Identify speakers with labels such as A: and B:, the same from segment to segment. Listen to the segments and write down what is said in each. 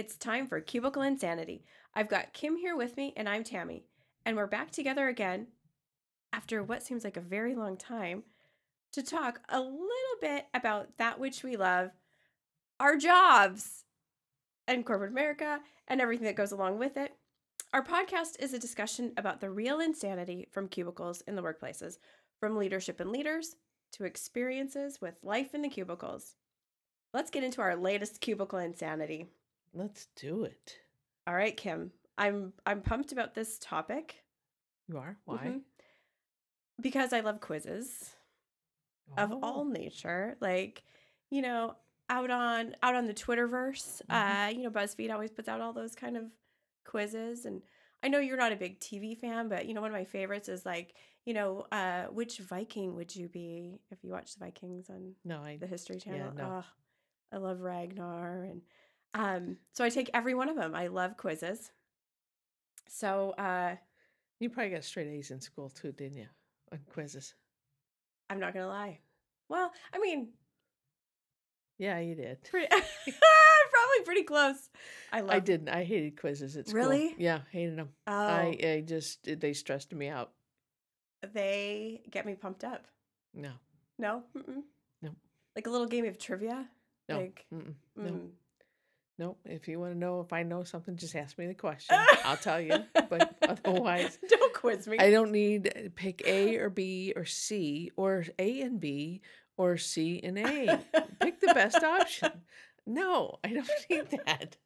A: It's time for Cubicle Insanity. I've got Kim here with me, and I'm Tammy. And we're back together again after what seems like a very long time to talk a little bit about that which we love our jobs and corporate America and everything that goes along with it. Our podcast is a discussion about the real insanity from cubicles in the workplaces, from leadership and leaders to experiences with life in the cubicles. Let's get into our latest cubicle insanity.
B: Let's do it.
A: All right, Kim. I'm I'm pumped about this topic
B: You are? Why?
A: Mhm. because I love quizzes of all
B: Oh,
A: nature. Like, you know, out on out on the Twitterverse,
B: Mhm.
A: uh, you know, BuzzFeed always puts out all those kind of quizzes and I know you're not a big TV fan, but you know, one of my favorites is like, you know, uh, which Viking would you be if you watch the Vikings on
B: No, I
A: the History Channel?
B: Yeah, no.
A: Oh, I love Ragnar and um so I take every one of them. I love quizzes. So, uh
B: you probably got straight A's in school too, didn't you? On quizzes.
A: I'm not going to lie. Well, I mean,
B: Yeah, you did.
A: pretty probably pretty close. I love
B: I didn't. I hated quizzes at school.
A: Really?
B: Yeah, hated them.
A: Oh,
B: I, I just they stressed me out.
A: they get me pumped up.
B: No,
A: No? Mm-mm.
B: No.
A: Like a little game of trivia?
B: no,
A: Like,
B: mm-mm, no,
A: mm.
B: no. If you want to know if I know something, just ask me the question. I'll tell you. But otherwise,
A: don't quiz me.
B: I don't need uh, pick A or B or C or A and B or C and A. Pick the best option. No, I don't need that.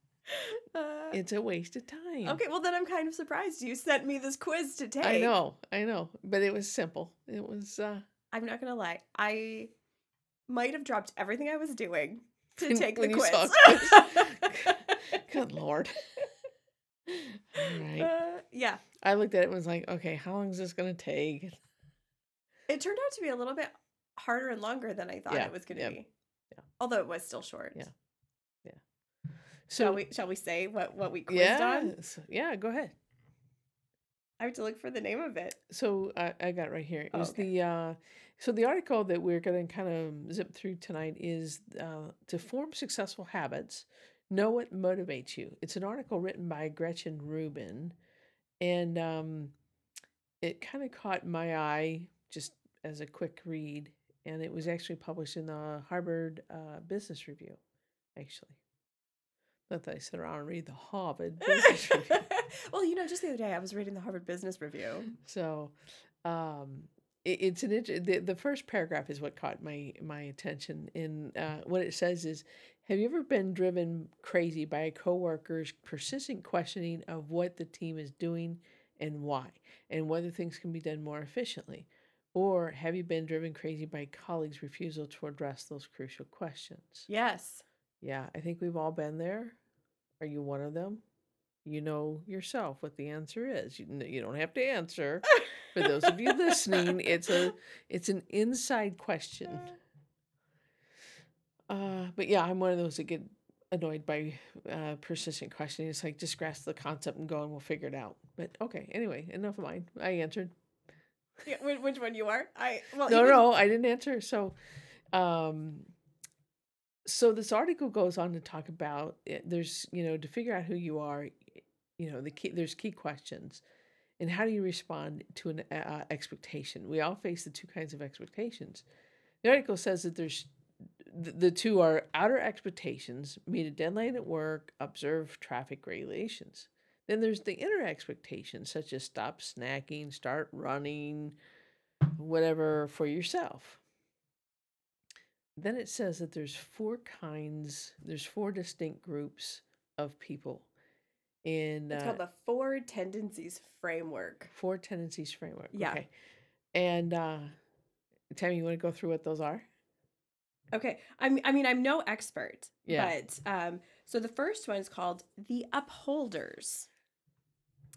A: Uh,
B: It's a waste of time.
A: okay, well then I'm kind of surprised you sent me this quiz to take.
B: I know, I know, but it was simple. It was uh
A: I'm not gonna lie. I might have dropped everything I was doing to
B: When-
A: take the quiz.
B: quiz. good lord. All right.
A: Uh, yeah,
B: I looked at it and was like, okay, how long is this gonna take?
A: it turned out to be a little bit harder and longer than I thought
B: Yeah,
A: it was gonna
B: yep,
A: be.
B: yeah.
A: Although it was still short.
B: Yeah.
A: Shall
B: So
A: we shall we say what what we quizzed
B: yeah,
A: on?
B: yeah, go ahead.
A: I have to look for the name of it.
B: So I, I got it right here. It
A: Oh,
B: was
A: okay.
B: the uh, so the article that we're going to kind of zip through tonight is uh, to form successful habits. Know what motivates you. It's an article written by Gretchen Rubin, and um, it kind of caught my eye just as a quick read, and it was actually published in the Harvard uh, Business Review. Actually, not that I sit around and read the Harvard Business Review.
A: well, you know, just the other day I was reading the Harvard Business Review.
B: So, um, it, it's an inter- the the first paragraph is what caught my my attention. In uh, what it says is, have you ever been driven crazy by a coworker's persistent questioning of what the team is doing and why, and whether things can be done more efficiently? Or have you been driven crazy by colleagues' refusal to address those crucial questions?
A: Yes.
B: Yeah, I think we've all been there. Are you one of them? You know yourself what the answer is. You, you don't have to answer. For those of you listening, it's a it's an inside question. Uh, but yeah, I'm one of those that get annoyed by uh, persistent questioning. It's like just grasp the concept and go, and we'll figure it out. But okay, anyway, enough of mine. I answered.
A: Yeah, which one you are? I well
B: no,
A: even-
B: no, I didn't answer. So, um, so this article goes on to talk about it, there's you know to figure out who you are, you know the key there's key questions, and how do you respond to an uh, expectation? We all face the two kinds of expectations. The article says that there's th- the two are outer expectations, meet a deadline at work, observe traffic regulations. Then there's the inner expectations, such as stop snacking, start running, whatever for yourself. Then it says that there's four kinds, there's four distinct groups of people in
A: It's
B: uh,
A: called the Four Tendencies Framework.
B: four tendencies framework.
A: Yeah.
B: Okay. And uh Tammy, you want to go through what those are?
A: Okay. I'm, I mean, I'm no expert,
B: Yeah.
A: but um, so the first one is called the upholders.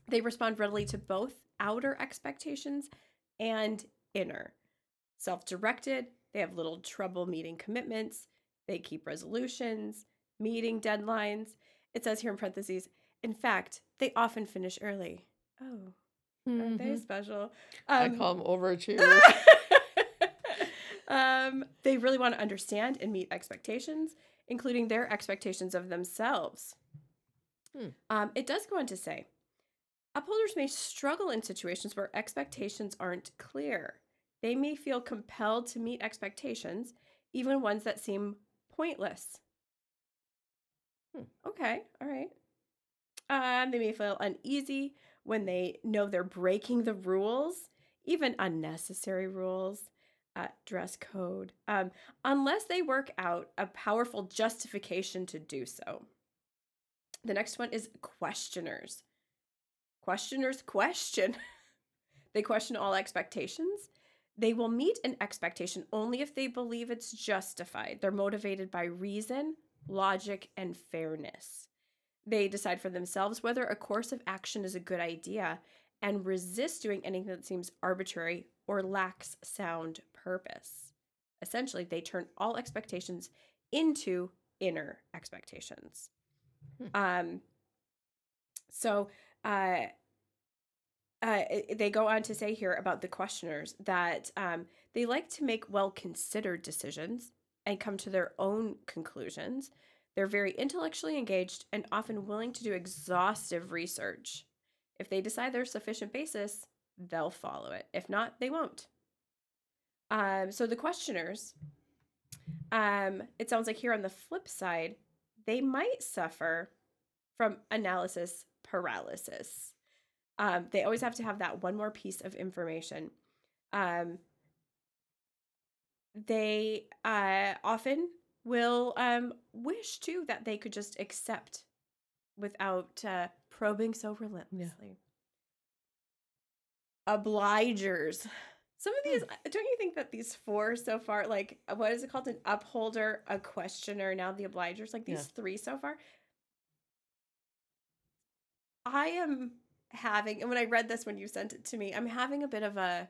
A: They respond readily to both outer expectations and inner. Self directed, they have little trouble meeting commitments, they keep resolutions, meeting deadlines. It says here in parentheses, in fact, they often finish early. Oh, aren't they
B: Mhm.
A: special?
B: I
A: Um,
B: call them overachievers.
A: um, they really want to understand and meet expectations, including their expectations of themselves.
B: Hmm.
A: Um, it does go on to say upholders may struggle in situations where expectations aren't clear. They may feel compelled to meet expectations, even ones that seem pointless.
B: Hmm.
A: Okay, all right. Um, they may feel uneasy when they know they're breaking the rules, even unnecessary rules, uh, dress code, um, unless they work out a powerful justification to do so. The next one is questioners. Questioners question. they question all expectations. They will meet an expectation only if they believe it's justified. They're motivated by reason, logic, and fairness. They decide for themselves whether a course of action is a good idea and resist doing anything that seems arbitrary or lacks sound purpose. Essentially, they turn all expectations into inner expectations.
B: Hmm.
A: Um, so, uh, uh, they go on to say here about the questioners that um, they like to make well considered decisions and come to their own conclusions. They're very intellectually engaged and often willing to do exhaustive research. If they decide there's sufficient basis, they'll follow it. If not, they won't. Um, so the questioners, um, it sounds like here on the flip side, they might suffer from analysis paralysis. Um, they always have to have that one more piece of information. Um, they uh, often will um, wish too that they could just accept without uh, probing so relentlessly. Obligers. Some of these, don't you think that these four so far, like uh, what is it called? An upholder, a questioner, now the obligers, like these
B: Yeah.
A: three so far. I am having, and when I read this when you sent it to me, I'm having a bit of a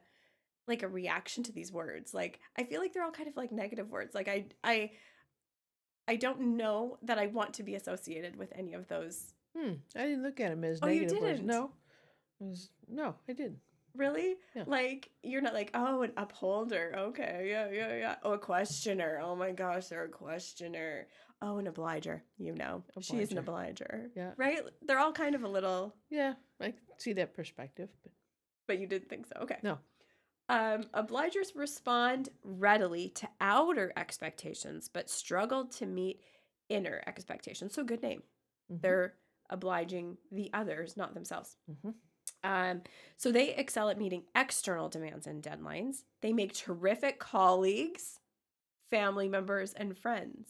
A: like a reaction to these words. Like I feel like they're all kind of like negative words. Like I I I don't know that I want to be associated with any of those.
B: Hmm. I didn't look at them as
A: Oh,
B: negative words.
A: didn't?
B: No. It was, no, I didn't.
A: Really?
B: Yeah.
A: Like you're not like, oh, an upholder. Okay, yeah, yeah, yeah. Oh, a questioner. Oh my gosh, they're a questioner. Oh, an obliger. You know, she's an obliger.
B: Yeah.
A: Right? They're all kind of a little,
B: Yeah, I see that perspective. But
A: but you didn't think so. Okay.
B: No.
A: Um, obligers respond readily to outer expectations, but struggle to meet inner expectations. So good name.
B: mhm,
A: They're obliging the others, not themselves.
B: mhm.
A: Um, so they excel at meeting external demands and deadlines. They make terrific colleagues, family members, and friends.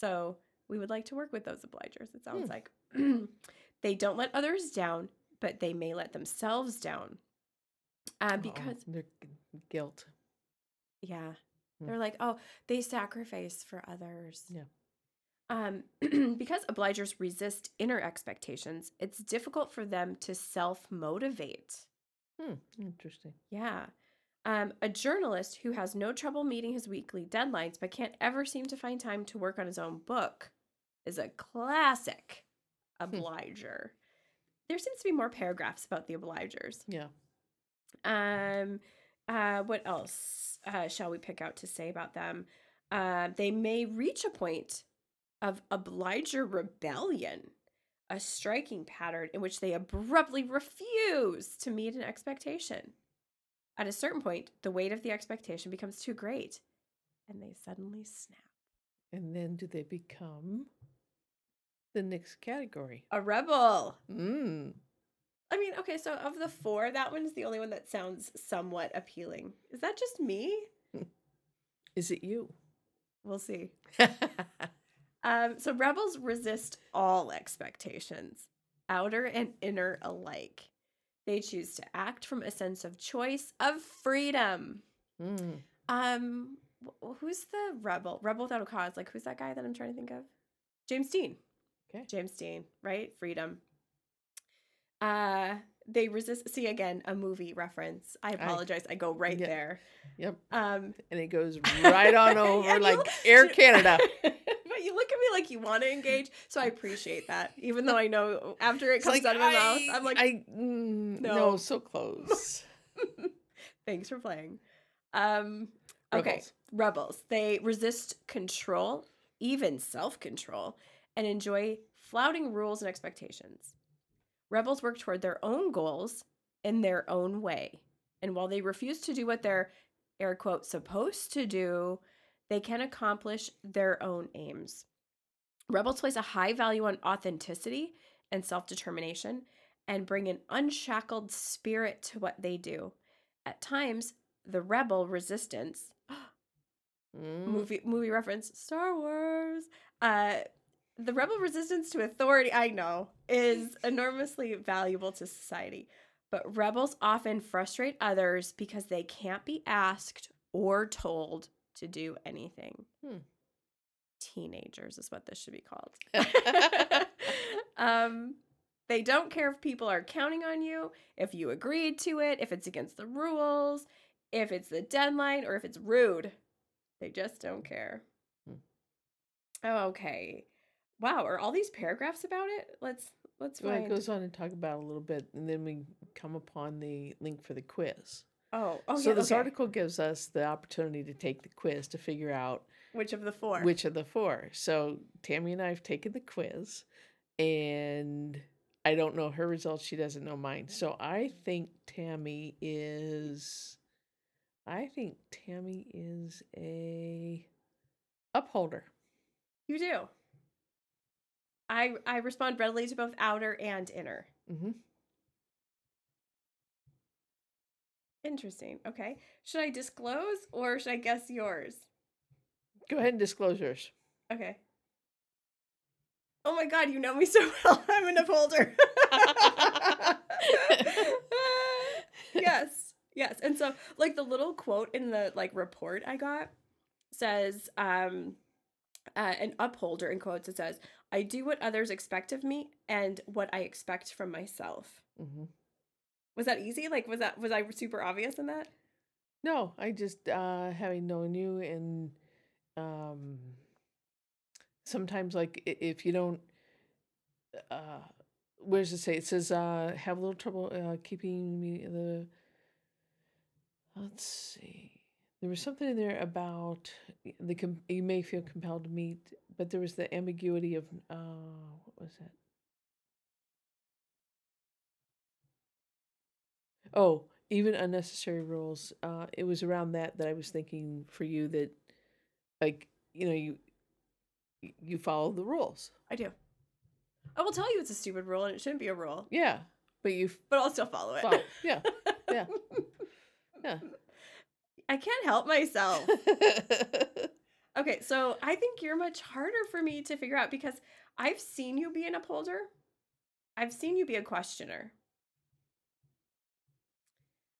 A: So we would like to work with those obligers, it sounds
B: Hmm.
A: like. they don't let others down, but they may let themselves down. Uh,
B: Oh,
A: because,
B: they're g- guilt.
A: yeah,
B: Hmm.
A: they're like, oh, they sacrifice for others.
B: Yeah.
A: Um, because obligers resist inner expectations, it's difficult for them to self motivate.
B: Hmm. Interesting.
A: Yeah. Um, a journalist who has no trouble meeting his weekly deadlines but can't ever seem to find time to work on his own book is a classic obliger. There seems to be more paragraphs about the obligers.
B: Yeah.
A: Um, uh, what else uh, shall we pick out to say about them? Uh, they may reach a point of obliger rebellion, a striking pattern in which they abruptly refuse to meet an expectation. At a certain point, the weight of the expectation becomes too great, and they suddenly snap.
B: And then do they become the next category?
A: A rebel.
B: Mm.
A: I mean, okay, so of the four, that one's the only one that sounds somewhat appealing. Is that just me?
B: Is it you?
A: We'll see. Um, so rebels resist all expectations, outer and inner alike. They choose to act from a sense of choice, of freedom.
B: Mm.
A: Um, who's the rebel? Rebel without a cause. Like, who's that guy that I'm trying to think of? James Dean.
B: Okay.
A: James Dean, right? Freedom. Uh, they resist. See again, a movie reference. I apologize. I, go right
B: yeah.
A: there.
B: Yep.
A: Um,
B: And it goes right on over like Air Canada.
A: you look at me like you want to engage, so I appreciate that. Even though I know after it comes
B: like,
A: out of my mouth,
B: I-
A: I'm like,
B: I mm,
A: No.
B: no. so close.
A: thanks for playing. Um, okay,
B: Rebels.
A: rebels. They resist control, even self control, and enjoy flouting rules and expectations. Rebels work toward their own goals in their own way. And while they refuse to do what they're, air quote, supposed to do, they can accomplish their own aims. Rebels place a high value on authenticity and self determination and bring an unshackled spirit to what they do. At times, the rebel resistance,
B: Mm.
A: movie movie reference, Star Wars, uh, the rebel resistance to authority, I know, is enormously valuable to society. But rebels often frustrate others because they can't be asked or told to do anything.
B: Hmm.
A: Teenagers is what this should be called. um, they don't care if people are counting on you, if you agreed to it, if it's against the rules, if it's the deadline, or if it's rude. They just don't care.
B: Hmm.
A: Okay. Wow, are all these paragraphs about it? Let's let's
B: Well, it goes on and talk about it a little bit, and then we come upon the link for the quiz.
A: Oh, oh
B: so
A: yeah,
B: this
A: okay.
B: article gives us the opportunity to take the quiz to figure out
A: Which of the four?
B: which of the four. So Tammy and I have taken the quiz, and I don't know her results. She doesn't know mine. So I think Tammy is. I think Tammy is a upholder.
A: You do. I I respond readily to both outer and inner.
B: hmm
A: Interesting. Okay. Should I disclose or should I guess yours?
B: Go ahead and disclose yours.
A: Okay. Oh my god, you know me so well. I'm an upholder. yes. Yes. And so like the little quote in the like report I got says um uh, an upholder in quotes it says I do what others expect of me and what I expect from myself.
B: hmm
A: Was that easy? Like was that was I super obvious in that?
B: No, I just uh having known you and um sometimes like if you don't uh where does it say? It says uh have a little trouble uh keeping me the let's see. There was something in there about the you may feel compelled to meet, but there was the ambiguity of uh what was that? Oh, even unnecessary rules. Uh, it was around that that I was thinking for you that, like, you know, you you follow the rules.
A: I do. I will tell you it's a stupid rule and it shouldn't be a rule,
B: Yeah, but you
A: but I'll still follow it.
B: follow. Yeah, yeah, yeah.
A: I can't help myself. Okay, so I think you're much harder for me to figure out because I've seen you be an upholder. I've seen you be a questioner.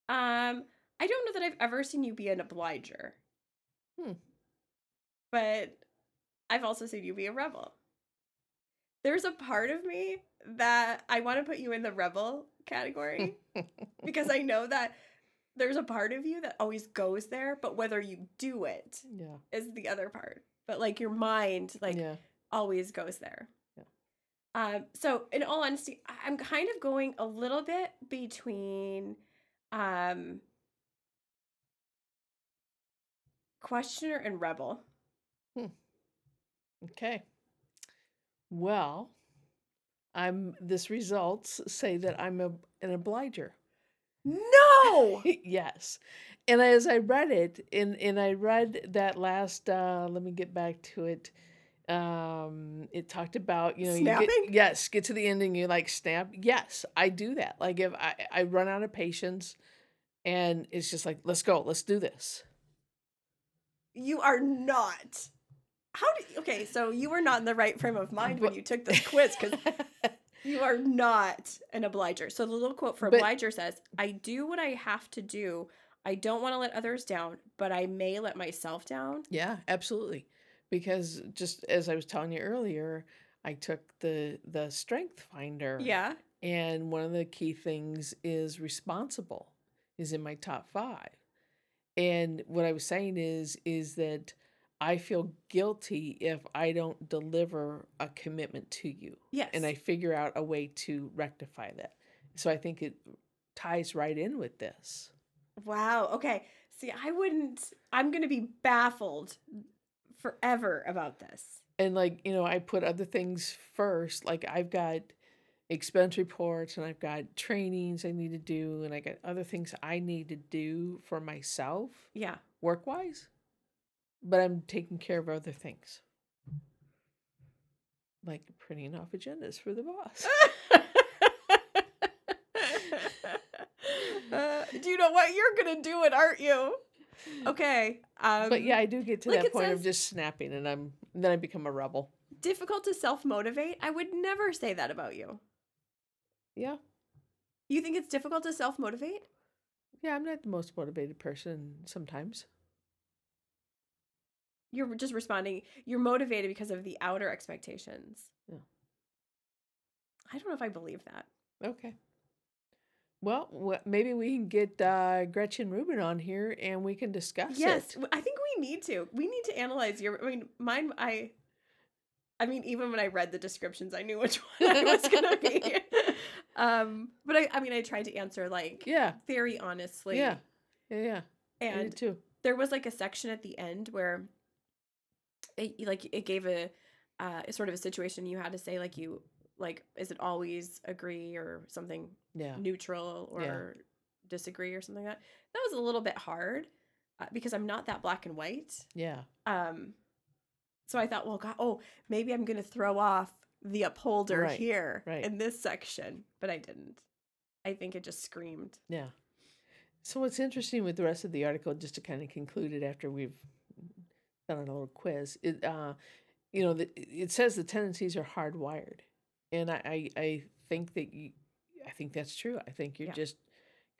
A: Um, I don't know that I've ever seen you be an obliger.
B: Hmm.
A: But I've also seen you be a rebel. There's a part of me that I want to put you in the rebel category because I know that there's a part of you that always goes there, but whether you do it
B: yeah,
A: is the other part. But like your mind, like
B: yeah.
A: always goes there.
B: Yeah.
A: Um, so in all honesty, I'm kind of going a little bit between um questioner and rebel. hmm.
B: Okay. Well, I'm. This results say that I'm a an obliger.
A: No.
B: yes. And as I read it, and, and I read that last, uh, let me get back to it. Um, it talked about, you know, you get, yes, get to the ending, you like snap. Yes, I do that. Like if I, I run out of patience and it's just like, let's go, let's do this.
A: You are not. How do you, okay, so you were not in the right frame of mind when you took this quiz because you are not an obliger. So the little quote for
B: But-
A: obliger says, I do what I have to do. I don't want to let others down, but I may let myself down.
B: Yeah, absolutely. Because just as I was telling you earlier, I took the the strength finder.
A: Yeah.
B: And one of the key things is responsible is in my top five. And what I was saying is is that I feel guilty if I don't deliver a commitment to you.
A: Yes.
B: And I figure out a way to rectify that. So I think it ties right in with this.
A: Wow. Okay. See, I wouldn't, I'm going to be baffled forever about this.
B: and like you know i put other things first like i've got expense reports and i've got trainings i need to do and i got other things i need to do for myself
A: Yeah.
B: work wise but i'm taking care of other things like printing off agendas for the boss
A: Uh, do you know what you're gonna do it, aren't you? Okay. Um,
B: but yeah i do get to
A: like
B: that point of just snapping and i'm then i become a rebel
A: difficult to self motivate. I would never say that about you.
B: yeah
A: You think it's difficult to self motivate?
B: yeah i'm not the most motivated person sometimes
A: You're just responding. You're motivated because of the outer expectations.
B: Yeah.
A: I don't know if I believe that.
B: Okay. Well, maybe we can get uh, Gretchen Rubin on here and we can discuss
A: Yes,
B: it.
A: I think we need to. We need to analyze your. I mean, mine. I. I mean, even when I read the descriptions, I knew which one I was gonna be. um, but I. I mean, I tried to answer like
B: Yeah,
A: very honestly.
B: yeah, yeah, yeah.
A: And
B: too.
A: there was like a section at the end where it like it gave a uh sort of a situation you had to say like you like is it always agree or something
B: Yeah,
A: neutral or
B: Yeah.
A: disagree or something like that? That was a little bit hard uh, because i'm not that black and white.
B: Yeah,
A: um so i thought well god oh maybe i'm gonna throw off the upholder
B: Right,
A: here
B: right.
A: in this section but i didn't. I think it just screamed.
B: Yeah. So what's interesting with the rest of the article, just to kind of conclude it after we've done a little quiz, it uh, you know, the, it says the tendencies are hardwired, and I I, I think that you, I think that's true. I think you're
A: Yeah.
B: just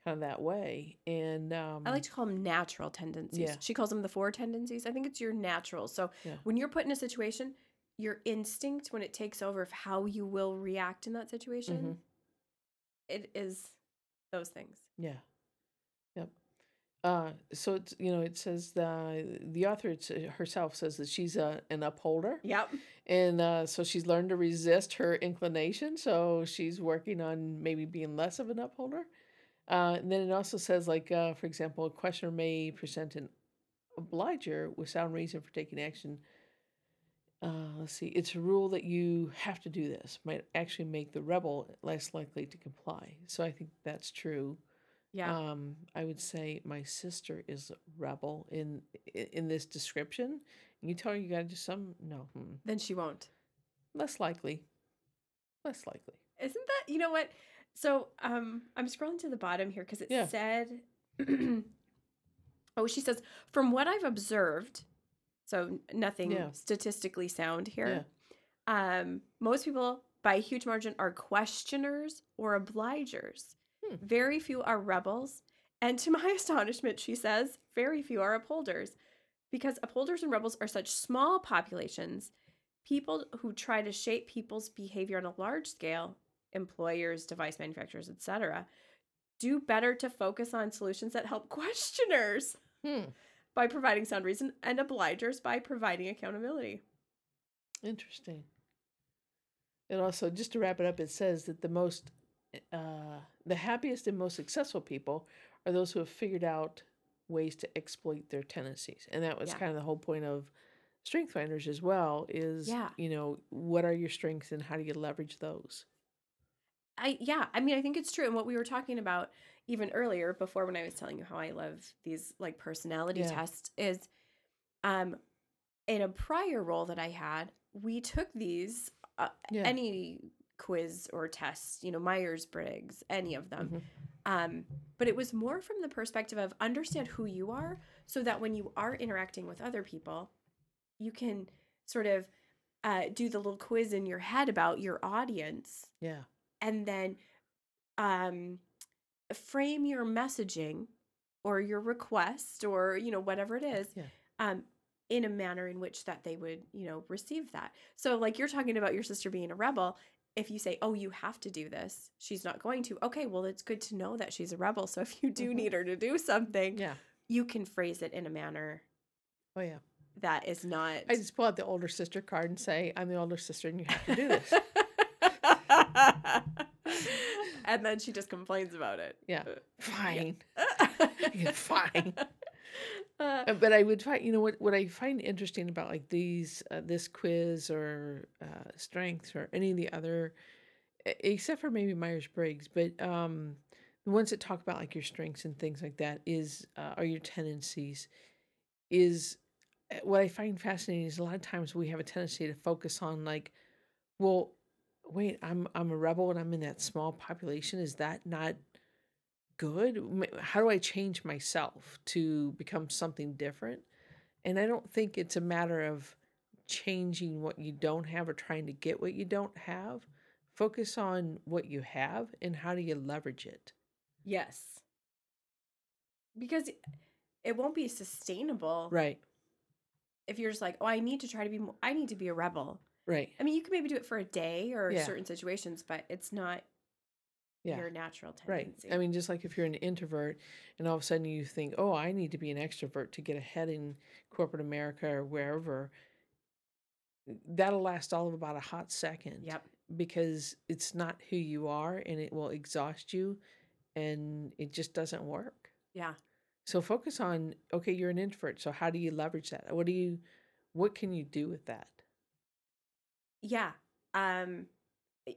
B: kind of that way, and um,
A: I like to call them natural tendencies.
B: Yeah.
A: She calls them the four tendencies. I think it's your natural. So
B: Yeah.
A: when you're put in a situation, your instinct when it takes over of how you will react in that situation,
B: Mhm.
A: it is those things.
B: Yeah. Uh, so it's you know it says the the author it's, uh, herself says that she's a, an upholder.
A: Yep.
B: and uh, so she's learned to resist her inclination so she's working on maybe being less of an upholder. Uh, and then it also says like uh, for example a questioner may present an obliger with sound reason for taking action. Uh, let's see it's a rule that you have to do this. Might actually make the rebel less likely to comply. So i think that's true
A: Yeah.
B: um, I would say my sister is a rebel in in this description. You tell her you got to do some no, hmm,
A: then she won't.
B: less likely, less likely.
A: Isn't that you know what? So um I'm scrolling to the bottom here because it
B: Yeah.
A: said Oh, she says, from what I've observed, so nothing
B: Yeah.
A: statistically sound here. Yeah. Um, most people by a huge margin are questioners or obligers.
B: Hmm.
A: Very few are rebels. And to my astonishment, she says, very few are upholders. Because upholders and rebels are such small populations, people who try to shape people's behavior on a large scale, employers, device manufacturers, etc., do better to focus on solutions that help questioners
B: Hmm.
A: by providing sound reason and obligers by providing accountability.
B: Interesting. And also, just to wrap it up, it says that the most, uh, the happiest and most successful people are those who have figured out ways to exploit their tendencies, and that was
A: Yeah.
B: kind of the whole point of Strength Finders as well. Is
A: Yeah.
B: you know what are your strengths and how do you leverage those?
A: I yeah, I mean I think it's true and what we were talking about even earlier before when I was telling you how I love these like personality
B: Yeah.
A: tests is um in a prior role that I had, we took these uh,
B: Yeah.
A: any quiz or test, you know, Myers-Briggs, any of them.
B: Mhm.
A: Um but it was more from the perspective of understand who you are so that when you are interacting with other people, you can sort of uh, do the little quiz in your head about your audience
B: Yeah.
A: and then um frame your messaging or your request or you know whatever it is
B: Yeah.
A: um in a manner in which that they would you know receive that so like you're talking about your sister being a rebel if you say oh you have to do this she's not going to okay well it's good to know that she's a rebel so if you do
B: Mhm.
A: need her to do something
B: Yeah.
A: you can phrase it in a manner
B: Oh yeah.
A: that is not
B: I just pull out the older sister card and say, "I'm the older sister, and you have to do this."
A: and then she just complains about it
B: Yeah. Fine.
A: Yeah.
B: Yeah, fine.
A: Uh,
B: Uh, but I would find, you know, what what I find interesting about like these uh, this quiz or uh, strengths or any of the other, except for maybe Myers Briggs, but um, the ones that talk about like your strengths and things like that is uh, are your tendencies. Is uh, what I find fascinating is a lot of times we have a tendency to focus on like, well, wait, I'm I'm a rebel and I'm in that small population. Is that not good? How do I change myself to become something different? And I don't think it's a matter of changing what you don't have or trying to get what you don't have. Focus on what you have and how do you leverage it.
A: yes. Because it won't be sustainable
B: Right.
A: if you're just like, oh, I need to try to be, mo- I need to be a rebel.
B: Right.
A: I mean, you can maybe do it for a day or
B: Yeah.
A: certain situations, but it's not
B: Yeah.
A: your natural tendency. Right.
B: I mean, just like if you're an introvert and all of a sudden you think, oh, I need to be an extrovert to get ahead in corporate America or wherever, that'll last all of about a hot second.
A: Yep.
B: Because it's not who you are and it will exhaust you and it just doesn't work.
A: Yeah.
B: So focus on, okay, you're an introvert. So how do you leverage that? What do you, what can you do with that?
A: Yeah. Um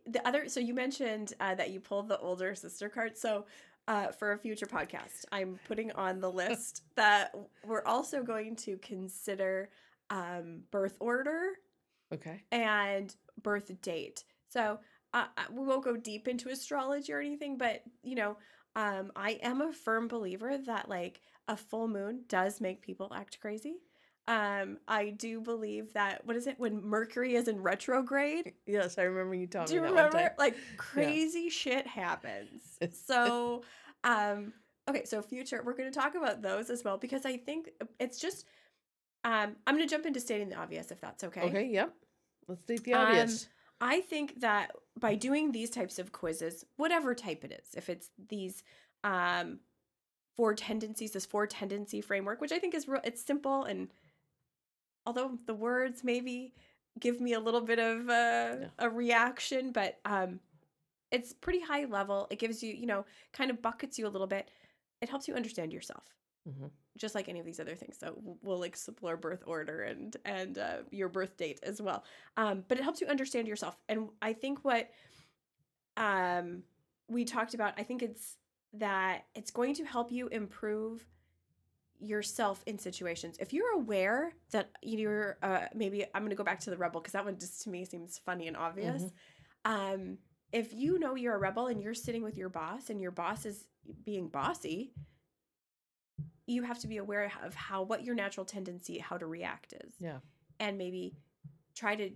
A: the other so you mentioned uh, that you pulled the older sister card. So uh, for a future podcast, I'm putting on the list that we're also going to consider um, birth order
B: Okay.
A: and birth date. So uh, uh, we won't go deep into astrology or anything, but you know, um, I am a firm believer that like a full moon does make people act crazy. Um, I do believe that what is it when Mercury is in retrograde?
B: Yes, I remember you telling
A: Do you
B: me that one
A: remember? Like crazy shit happens. So, um, okay, so future, we're going to talk about those as well because I think it's just, um, I'm going to jump into stating the obvious if that's okay.
B: Okay. Yep. Let's state the
A: Um,
B: obvious.
A: I think that by doing these types of quizzes, whatever type it is, if it's these um four tendencies, this four tendency framework, which I think is real it's simple and although the words maybe give me a little bit of uh,
B: Yeah.
A: a reaction, but um it's pretty high level. It gives you, you know, kind of buckets you a little bit. It helps you understand yourself
B: hmm
A: just like any of these other things. So we'll explore birth order and and uh, your birth date as well. Um, but it helps you understand yourself. And I think what um, we talked about, I think it's that it's going to help you improve yourself in situations. If you're aware that you're uh, maybe I'm going to go back to the rebel because that one just to me seems funny and obvious. Um, if you know you're a rebel and you're sitting with your boss and your boss is being bossy, you have to be aware of how what your natural tendency how to react is
B: Yeah.
A: and maybe try to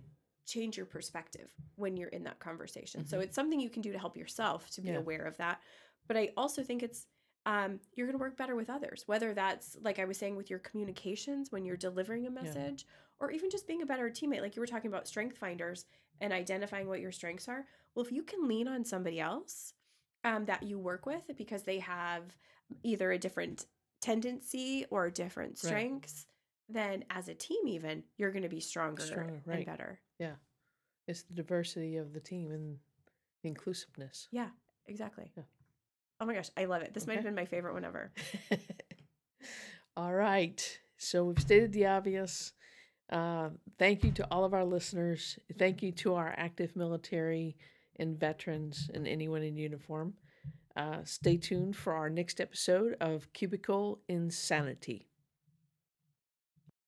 A: change your perspective when you're in that conversation so
B: Mhm.
A: it's something you can do to help yourself to be
B: Yeah.
A: aware of that but i also think it's um, you're going to work better with others whether that's like i was saying with your communications when you're delivering a message or even just being a better teammate like you were talking about strength finders and identifying what your strengths are well if you can lean on somebody else um, that you work with because they have either a different tendency or different
B: Right.
A: strengths, then as a team, even you're going to be stronger,
B: Stronger,
A: and better. Yeah.
B: It's the diversity of the team and the inclusiveness.
A: Yeah, exactly.
B: Yeah.
A: Oh my gosh, I love it. This might have been my favorite one ever.
B: all right. So we've stated the obvious. Uh, thank you to all of our listeners. Thank you to our active military and veterans and anyone in uniform. Uh, stay tuned for our next episode of Cubicle Insanity.